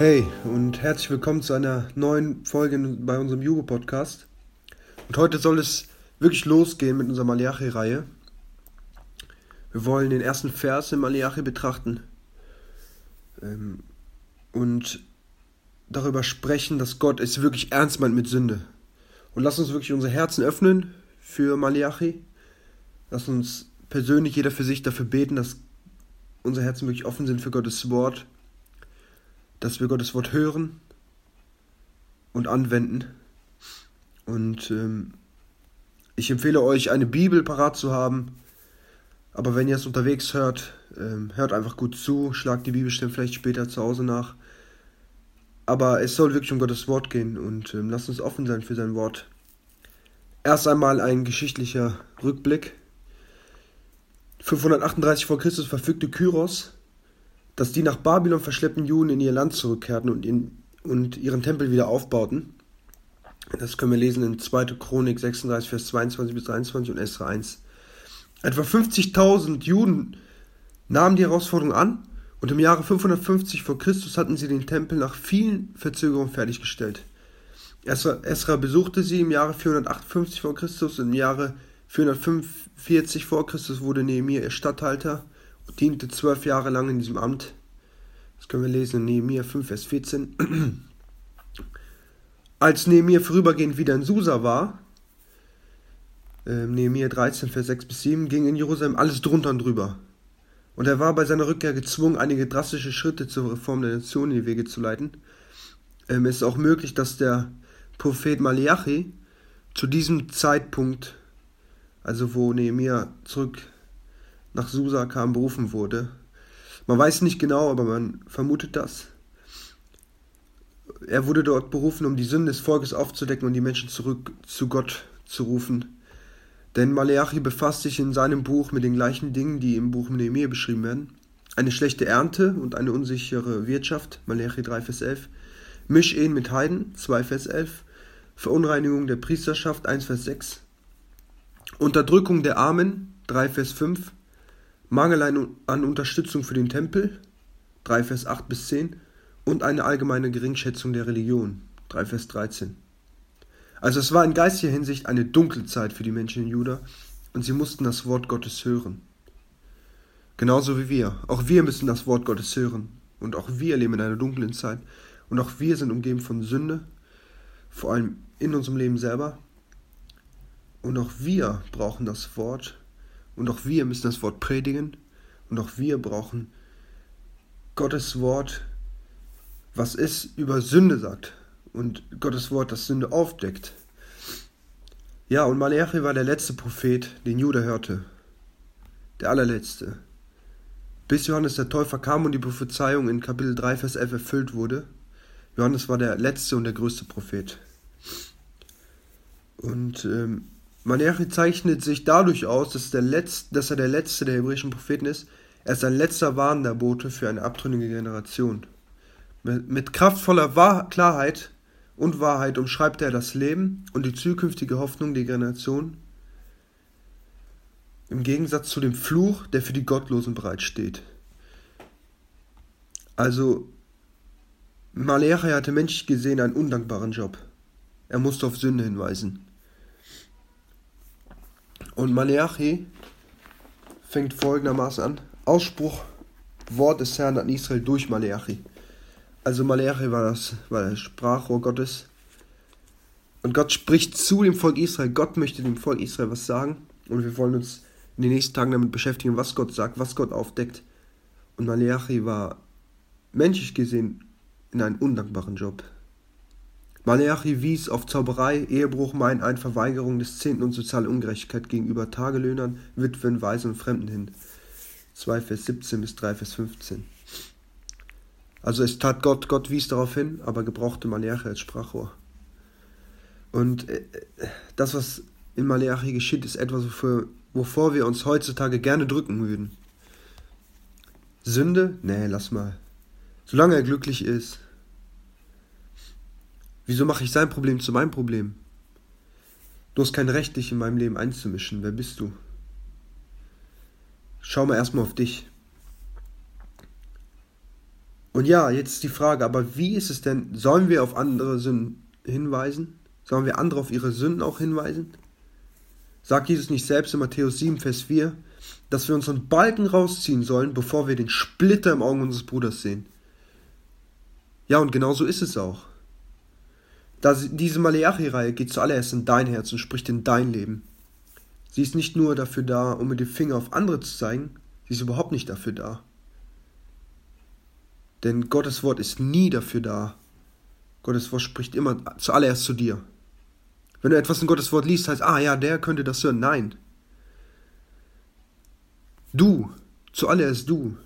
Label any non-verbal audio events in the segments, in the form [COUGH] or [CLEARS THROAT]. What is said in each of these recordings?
Hey und herzlich willkommen zu einer neuen Folge bei unserem Jugo-Podcast. Und heute soll es wirklich losgehen mit unserer Malachi-Reihe. Wir wollen den ersten Vers im Malachi betrachten ähm, und darüber sprechen, dass Gott es wirklich ernst meint mit Sünde. Und lass uns wirklich unsere Herzen öffnen für Malachi. Lass uns persönlich jeder für sich dafür beten, dass unsere Herzen wirklich offen sind für Gottes Wort dass wir Gottes Wort hören und anwenden. Und ähm, ich empfehle euch, eine Bibel parat zu haben. Aber wenn ihr es unterwegs hört, ähm, hört einfach gut zu, schlagt die Bibelstellen vielleicht später zu Hause nach. Aber es soll wirklich um Gottes Wort gehen und ähm, lasst uns offen sein für sein Wort. Erst einmal ein geschichtlicher Rückblick. 538 vor Christus verfügte Kyros dass die nach Babylon verschleppten Juden in ihr Land zurückkehrten und, in, und ihren Tempel wieder aufbauten. Das können wir lesen in 2. Chronik 36, Vers 22 bis 23 und Esra 1. Etwa 50.000 Juden nahmen die Herausforderung an und im Jahre 550 vor Christus hatten sie den Tempel nach vielen Verzögerungen fertiggestellt. Esra, Esra besuchte sie im Jahre 458 vor Christus und im Jahre 445 vor Christus wurde Nehemiah ihr Statthalter diente zwölf Jahre lang in diesem Amt. Das können wir lesen in Nehemiah 5, Vers 14. [CLEARS THROAT] Als Nehemiah vorübergehend wieder in Susa war, äh, Nehemiah 13, Vers 6 bis 7, ging in Jerusalem alles drunter und drüber. Und er war bei seiner Rückkehr gezwungen, einige drastische Schritte zur Reform der Nation in die Wege zu leiten. Ähm, es ist auch möglich, dass der Prophet Malachi zu diesem Zeitpunkt, also wo Nehemiah zurück nach Susa kam, berufen wurde. Man weiß nicht genau, aber man vermutet das. Er wurde dort berufen, um die Sünden des Volkes aufzudecken und die Menschen zurück zu Gott zu rufen. Denn Maleachi befasst sich in seinem Buch mit den gleichen Dingen, die im Buch Nehemiah beschrieben werden. Eine schlechte Ernte und eine unsichere Wirtschaft, Maleachi 3, Vers 11. Mischehen mit Heiden, 2, Vers 11. Verunreinigung der Priesterschaft, 1, Vers 6. Unterdrückung der Armen, 3, Vers 5. Mangel an Unterstützung für den Tempel, 3 Vers 8 bis 10, und eine allgemeine Geringschätzung der Religion, 3 Vers 13. Also es war in geistiger Hinsicht eine dunkle Zeit für die Menschen in Juda und sie mussten das Wort Gottes hören. Genauso wie wir. Auch wir müssen das Wort Gottes hören. Und auch wir leben in einer dunklen Zeit. Und auch wir sind umgeben von Sünde, vor allem in unserem Leben selber. Und auch wir brauchen das Wort und auch wir müssen das Wort predigen. Und auch wir brauchen Gottes Wort, was es über Sünde sagt. Und Gottes Wort, das Sünde aufdeckt. Ja, und Malachi war der letzte Prophet, den Judah hörte. Der allerletzte. Bis Johannes der Täufer kam und die Prophezeiung in Kapitel 3, Vers 11 erfüllt wurde. Johannes war der letzte und der größte Prophet. Und ähm, Malachi zeichnet sich dadurch aus, dass, der Letz-, dass er der letzte der hebräischen Propheten ist. Er ist ein letzter warnender Bote für eine abtrünnige Generation. Mit, mit kraftvoller Wahr Klarheit und Wahrheit umschreibt er das Leben und die zukünftige Hoffnung der Generation. Im Gegensatz zu dem Fluch, der für die Gottlosen bereitsteht. Also, Malachi hatte menschlich gesehen einen undankbaren Job. Er musste auf Sünde hinweisen. Und Maleachi fängt folgendermaßen an. Ausspruch, Wort des Herrn an Israel durch Maleachi. Also Maleachi war das, war das Sprachrohr Gottes. Und Gott spricht zu dem Volk Israel. Gott möchte dem Volk Israel was sagen. Und wir wollen uns in den nächsten Tagen damit beschäftigen, was Gott sagt, was Gott aufdeckt. Und Maleachi war menschlich gesehen in einem undankbaren Job. Malachi wies auf Zauberei, Ehebruch, Meineid, Verweigerung des Zehnten und soziale Ungerechtigkeit gegenüber Tagelöhnern, Witwen, Waisen und Fremden hin. 2 Vers 17 bis 3 Vers 15. Also es tat Gott, Gott wies darauf hin, aber gebrauchte Malachi als Sprachrohr. Und äh, das, was in Malachi geschieht, ist etwas, wofür, wovor wir uns heutzutage gerne drücken würden. Sünde? Nee, lass mal. Solange er glücklich ist, Wieso mache ich sein Problem zu meinem Problem? Du hast kein Recht, dich in meinem Leben einzumischen. Wer bist du? Schau mal erstmal auf dich. Und ja, jetzt die Frage, aber wie ist es denn, sollen wir auf andere Sünden hinweisen? Sollen wir andere auf ihre Sünden auch hinweisen? Sagt Jesus nicht selbst in Matthäus 7, Vers 4, dass wir unseren Balken rausziehen sollen, bevor wir den Splitter im Auge unseres Bruders sehen? Ja, und genau so ist es auch. Diese Maleachi-Reihe geht zuallererst in dein Herz und spricht in dein Leben. Sie ist nicht nur dafür da, um mit dem Finger auf andere zu zeigen, sie ist überhaupt nicht dafür da. Denn Gottes Wort ist nie dafür da. Gottes Wort spricht immer zuallererst zu dir. Wenn du etwas in Gottes Wort liest, heißt, ah ja, der könnte das hören. Nein. Du, zuallererst du.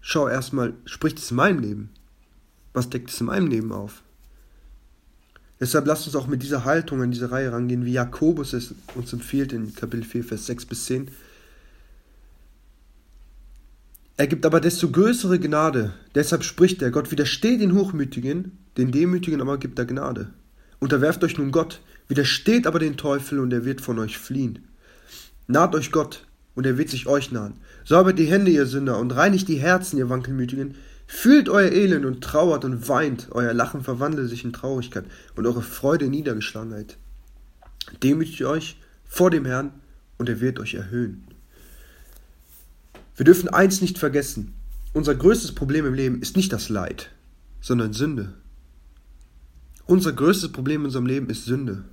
Schau erstmal, spricht es in meinem Leben? Was deckt es in meinem Leben auf? Deshalb lasst uns auch mit dieser Haltung an diese Reihe rangehen, wie Jakobus es uns empfiehlt in Kapitel 4, Vers 6 bis 10. Er gibt aber desto größere Gnade. Deshalb spricht er, Gott widersteht den Hochmütigen, den Demütigen aber gibt er Gnade. Unterwerft euch nun Gott, widersteht aber den Teufel und er wird von euch fliehen. Naht euch Gott und er wird sich euch nahen. Säubert die Hände, ihr Sünder, und reinigt die Herzen, ihr Wankelmütigen. Fühlt euer Elend und trauert und weint. Euer Lachen verwandelt sich in Traurigkeit und eure Freude in Niedergeschlagenheit. Demütigt euch vor dem Herrn und er wird euch erhöhen. Wir dürfen eins nicht vergessen. Unser größtes Problem im Leben ist nicht das Leid, sondern Sünde. Unser größtes Problem in unserem Leben ist Sünde.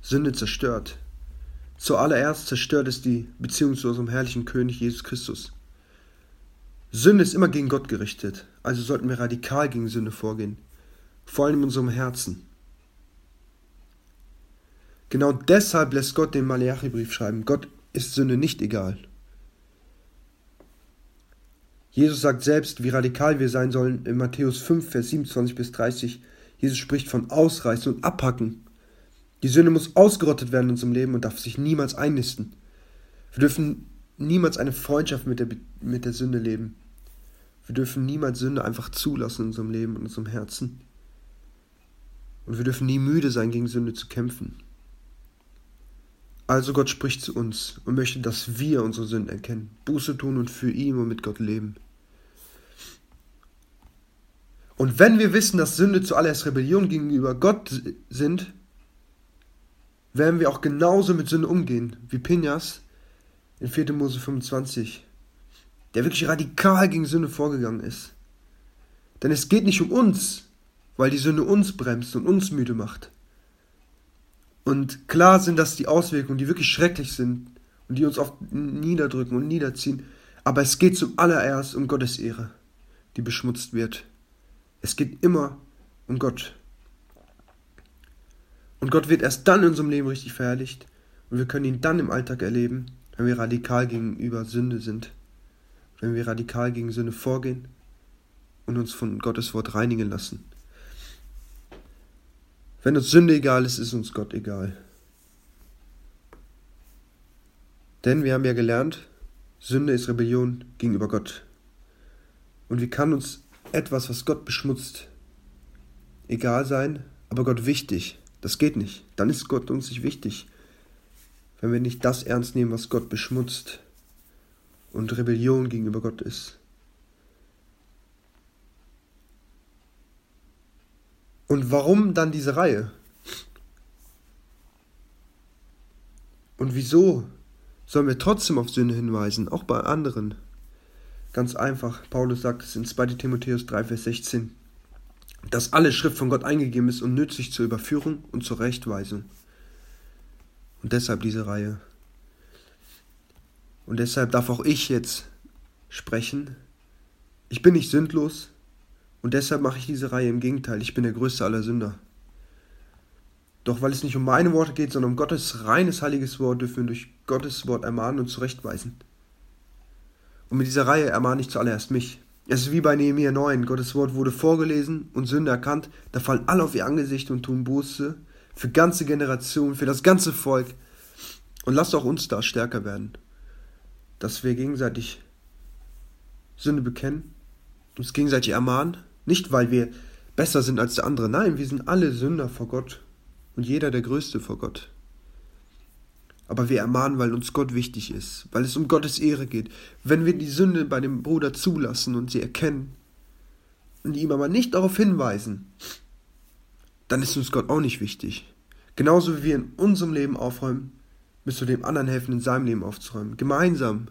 Sünde zerstört. Zuallererst zerstört es die Beziehung zu unserem herrlichen König Jesus Christus. Sünde ist immer gegen Gott gerichtet, also sollten wir radikal gegen Sünde vorgehen, vor allem in unserem Herzen. Genau deshalb lässt Gott den Malachi-Brief schreiben. Gott ist Sünde nicht egal. Jesus sagt selbst, wie radikal wir sein sollen in Matthäus 5, Vers 27 bis 30. Jesus spricht von Ausreißen und Abhacken. Die Sünde muss ausgerottet werden in unserem Leben und darf sich niemals einnisten. Wir dürfen niemals eine Freundschaft mit der, mit der Sünde leben. Wir dürfen niemals Sünde einfach zulassen in unserem Leben und unserem Herzen. Und wir dürfen nie müde sein, gegen Sünde zu kämpfen. Also Gott spricht zu uns und möchte, dass wir unsere Sünden erkennen, Buße tun und für ihn und mit Gott leben. Und wenn wir wissen, dass Sünde zuallererst Rebellion gegenüber Gott sind, werden wir auch genauso mit Sünde umgehen, wie Pinjas in 4. Mose 25, der wirklich radikal gegen Sünde vorgegangen ist. Denn es geht nicht um uns, weil die Sünde uns bremst und uns müde macht. Und klar sind das die Auswirkungen, die wirklich schrecklich sind und die uns oft niederdrücken und niederziehen. Aber es geht zum allererst um Gottes Ehre, die beschmutzt wird. Es geht immer um Gott. Und Gott wird erst dann in unserem Leben richtig verherrlicht und wir können ihn dann im Alltag erleben, wenn wir radikal gegenüber Sünde sind, wenn wir radikal gegen Sünde vorgehen und uns von Gottes Wort reinigen lassen. Wenn uns Sünde egal ist, ist uns Gott egal. Denn wir haben ja gelernt, Sünde ist Rebellion gegenüber Gott. Und wie kann uns etwas, was Gott beschmutzt, egal sein, aber Gott wichtig? Das geht nicht. Dann ist Gott uns nicht wichtig. Wenn wir nicht das ernst nehmen, was Gott beschmutzt und Rebellion gegenüber Gott ist. Und warum dann diese Reihe? Und wieso sollen wir trotzdem auf Sünde hinweisen, auch bei anderen? Ganz einfach, Paulus sagt es in 2 Timotheus 3, Vers 16, dass alle Schrift von Gott eingegeben ist und nützlich zur Überführung und zur Rechtweisung. Und deshalb diese Reihe. Und deshalb darf auch ich jetzt sprechen. Ich bin nicht sündlos, und deshalb mache ich diese Reihe im Gegenteil. Ich bin der größte aller Sünder. Doch weil es nicht um meine Worte geht, sondern um Gottes reines heiliges Wort, dürfen wir durch Gottes Wort ermahnen und zurechtweisen. Und mit dieser Reihe ermahne ich zuallererst mich. Es ist wie bei Nehemiah 9. Gottes Wort wurde vorgelesen und Sünde erkannt. Da fallen alle auf ihr Angesicht und tun Buße für ganze Generationen, für das ganze Volk. Und lasst auch uns da stärker werden, dass wir gegenseitig Sünde bekennen, uns gegenseitig ermahnen nicht, weil wir besser sind als der andere. Nein, wir sind alle Sünder vor Gott. Und jeder der Größte vor Gott. Aber wir ermahnen, weil uns Gott wichtig ist, weil es um Gottes Ehre geht. Wenn wir die Sünde bei dem Bruder zulassen und sie erkennen, und ihm aber nicht darauf hinweisen, dann ist uns Gott auch nicht wichtig. Genauso wie wir in unserem Leben aufräumen, müssen wir dem anderen helfen, in seinem Leben aufzuräumen. Gemeinsam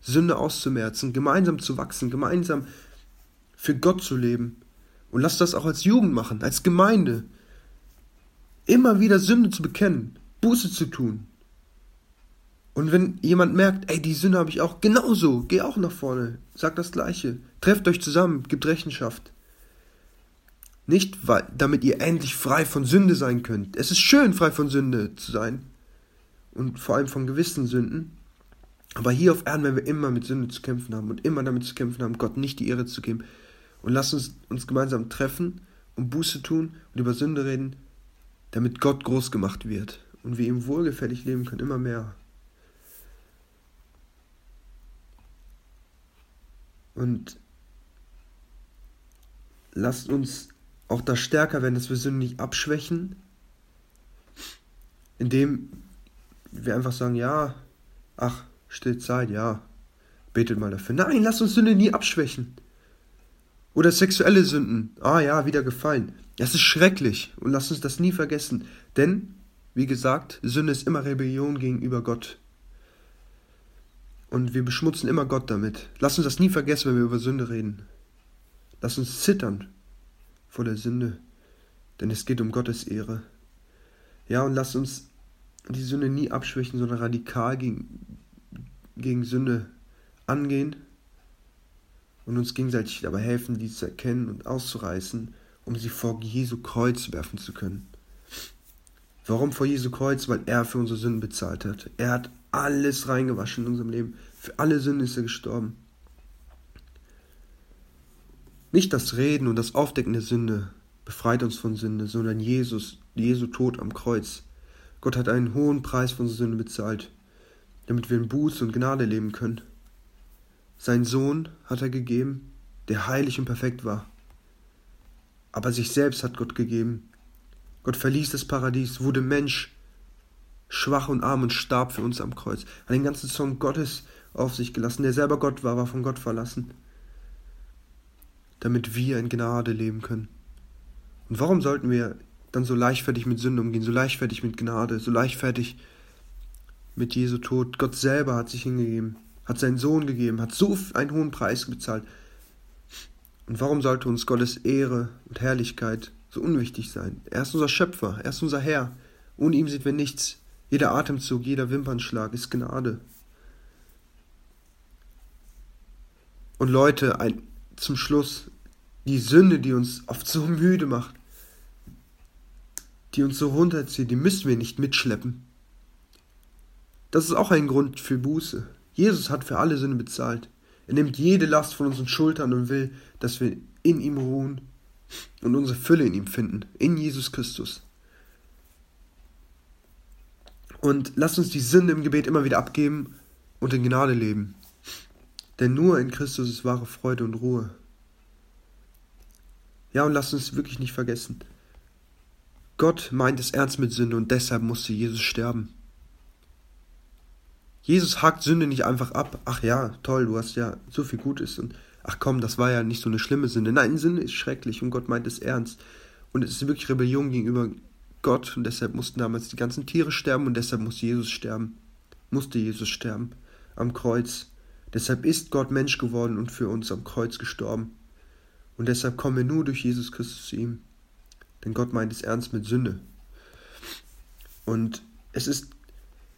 Sünde auszumerzen, gemeinsam zu wachsen, gemeinsam für Gott zu leben. Und lass das auch als Jugend machen, als Gemeinde. Immer wieder Sünde zu bekennen, Buße zu tun. Und wenn jemand merkt, ey, die Sünde habe ich auch, genauso, geh auch nach vorne, sag das Gleiche. Trefft euch zusammen, gibt Rechenschaft. Nicht, weil, damit ihr endlich frei von Sünde sein könnt. Es ist schön, frei von Sünde zu sein. Und vor allem von gewissen Sünden. Aber hier auf Erden werden wir immer mit Sünde zu kämpfen haben und immer damit zu kämpfen haben, Gott nicht die Ehre zu geben. Und lasst uns uns gemeinsam treffen und Buße tun und über Sünde reden, damit Gott groß gemacht wird und wir ihm wohlgefällig leben können, immer mehr. Und lasst uns auch da stärker werden, dass wir Sünde nicht abschwächen, indem wir einfach sagen, ja, ach, still Zeit, ja, betet mal dafür. Nein, lasst uns Sünde nie abschwächen. Oder sexuelle Sünden. Ah ja, wieder gefallen. Das ist schrecklich und lasst uns das nie vergessen. Denn, wie gesagt, Sünde ist immer Rebellion gegenüber Gott. Und wir beschmutzen immer Gott damit. Lasst uns das nie vergessen, wenn wir über Sünde reden. Lasst uns zittern vor der Sünde, denn es geht um Gottes Ehre. Ja, und lasst uns die Sünde nie abschwächen, sondern radikal gegen, gegen Sünde angehen und uns gegenseitig dabei helfen, die zu erkennen und auszureißen, um sie vor Jesu Kreuz werfen zu können. Warum vor Jesu Kreuz? Weil er für unsere Sünden bezahlt hat. Er hat alles reingewaschen in unserem Leben. Für alle Sünden ist er gestorben. Nicht das Reden und das Aufdecken der Sünde befreit uns von Sünde, sondern Jesus, Jesu Tod am Kreuz. Gott hat einen hohen Preis für unsere Sünde bezahlt, damit wir in Buße und Gnade leben können. Sein Sohn hat er gegeben, der heilig und perfekt war. Aber sich selbst hat Gott gegeben. Gott verließ das Paradies, wurde Mensch, schwach und arm und starb für uns am Kreuz. Hat den ganzen Zorn Gottes auf sich gelassen. Der selber Gott war, war von Gott verlassen. Damit wir in Gnade leben können. Und warum sollten wir dann so leichtfertig mit Sünde umgehen, so leichtfertig mit Gnade, so leichtfertig mit Jesu Tod? Gott selber hat sich hingegeben, hat seinen Sohn gegeben, hat so einen hohen Preis bezahlt. Und warum sollte uns Gottes Ehre und Herrlichkeit so unwichtig sein? Er ist unser Schöpfer, er ist unser Herr. Ohne ihm sind wir nichts. Jeder Atemzug, jeder Wimpernschlag ist Gnade. Und Leute, ein, zum Schluss, die Sünde, die uns oft so [LAUGHS] müde macht, die uns so runterzieht, die müssen wir nicht mitschleppen. Das ist auch ein Grund für Buße. Jesus hat für alle Sünde bezahlt. Er nimmt jede Last von unseren Schultern und will, dass wir in ihm ruhen und unsere Fülle in ihm finden, in Jesus Christus. Und lasst uns die Sünde im Gebet immer wieder abgeben und in Gnade leben. Denn nur in Christus ist wahre Freude und Ruhe. Ja, und lasst uns wirklich nicht vergessen. Gott meint es ernst mit Sünde und deshalb musste Jesus sterben. Jesus hakt Sünde nicht einfach ab. Ach ja, toll, du hast ja so viel Gutes und ach komm, das war ja nicht so eine schlimme Sünde. Nein, Sünde ist schrecklich und Gott meint es ernst. Und es ist wirklich Rebellion gegenüber Gott und deshalb mussten damals die ganzen Tiere sterben und deshalb muss Jesus sterben. Musste Jesus sterben am Kreuz. Deshalb ist Gott Mensch geworden und für uns am Kreuz gestorben. Und deshalb kommen wir nur durch Jesus Christus zu ihm. Denn Gott meint es ernst mit Sünde. Und es ist,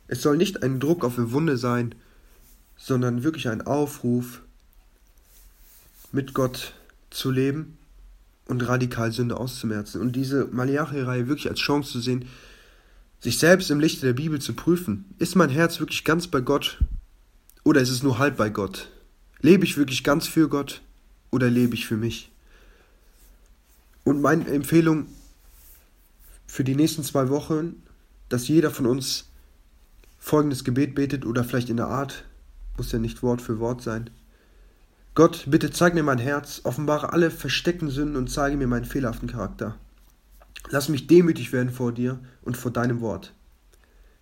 es soll nicht ein Druck auf eine Wunde sein, sondern wirklich ein Aufruf, mit Gott zu leben und radikal Sünde auszumerzen. Und diese Malachi-Reihe wirklich als Chance zu sehen, sich selbst im Lichte der Bibel zu prüfen. Ist mein Herz wirklich ganz bei Gott oder ist es nur halb bei Gott? Lebe ich wirklich ganz für Gott oder lebe ich für mich? Und meine Empfehlung für die nächsten zwei Wochen, dass jeder von uns folgendes Gebet betet oder vielleicht in der Art, muss ja nicht Wort für Wort sein. Gott, bitte zeig mir mein Herz, offenbare alle versteckten Sünden und zeige mir meinen fehlerhaften Charakter. Lass mich demütig werden vor dir und vor deinem Wort.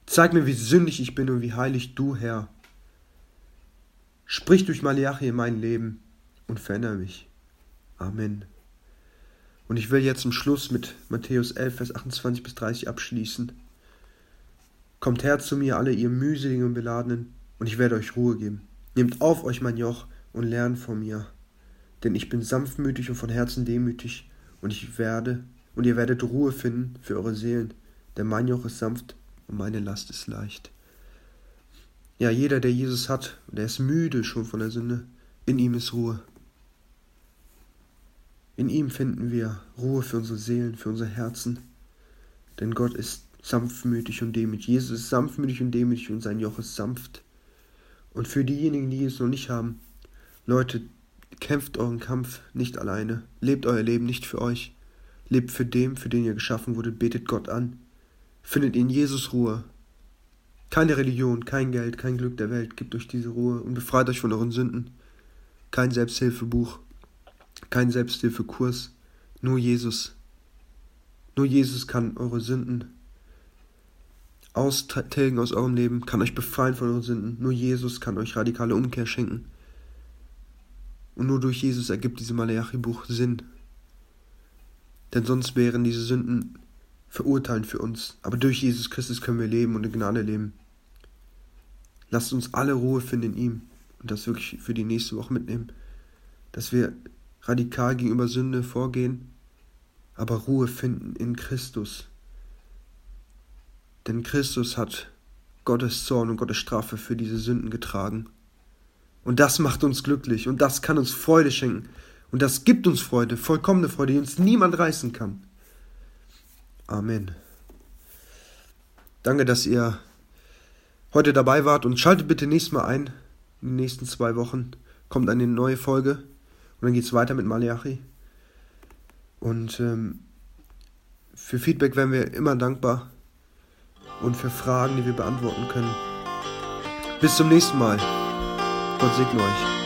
Zeig mir, wie sündig ich bin und wie heilig du, Herr, Sprich durch Malachi in mein Leben und verändere mich. Amen. Und ich will jetzt zum Schluss mit Matthäus 11, Vers 28 bis 30 abschließen. Kommt her zu mir, alle ihr mühseligen und beladenen, und ich werde euch Ruhe geben. Nehmt auf euch mein Joch und lernt von mir. Denn ich bin sanftmütig und von Herzen demütig, und ich werde, und ihr werdet Ruhe finden für eure Seelen. Denn mein Joch ist sanft und meine Last ist leicht. Ja, jeder, der Jesus hat, der ist müde schon von der Sünde, in ihm ist Ruhe. In ihm finden wir Ruhe für unsere Seelen, für unsere Herzen. Denn Gott ist sanftmütig und demütig. Jesus ist sanftmütig und demütig und sein Joch ist sanft. Und für diejenigen, die es noch nicht haben, Leute, kämpft euren Kampf nicht alleine. Lebt euer Leben nicht für euch. Lebt für den, für den ihr geschaffen wurdet. Betet Gott an. Findet in Jesus Ruhe. Keine Religion, kein Geld, kein Glück der Welt gibt euch diese Ruhe und befreit euch von euren Sünden. Kein Selbsthilfebuch, kein Selbsthilfekurs, nur Jesus. Nur Jesus kann eure Sünden austilgen aus eurem Leben, kann euch befreien von euren Sünden. Nur Jesus kann euch radikale Umkehr schenken. Und nur durch Jesus ergibt dieses Malachi-Buch Sinn. Denn sonst wären diese Sünden verurteilend für uns. Aber durch Jesus Christus können wir leben und in Gnade leben. Lasst uns alle Ruhe finden in ihm und das wirklich für die nächste Woche mitnehmen. Dass wir radikal gegenüber Sünde vorgehen, aber Ruhe finden in Christus. Denn Christus hat Gottes Zorn und Gottes Strafe für diese Sünden getragen. Und das macht uns glücklich und das kann uns Freude schenken. Und das gibt uns Freude, vollkommene Freude, die uns niemand reißen kann. Amen. Danke, dass ihr heute dabei wart und schaltet bitte nächstes Mal ein. In den nächsten zwei Wochen kommt eine neue Folge. Und dann geht es weiter mit Malachi. Und ähm, für Feedback wären wir immer dankbar. Und für Fragen, die wir beantworten können. Bis zum nächsten Mal. Gott segne euch.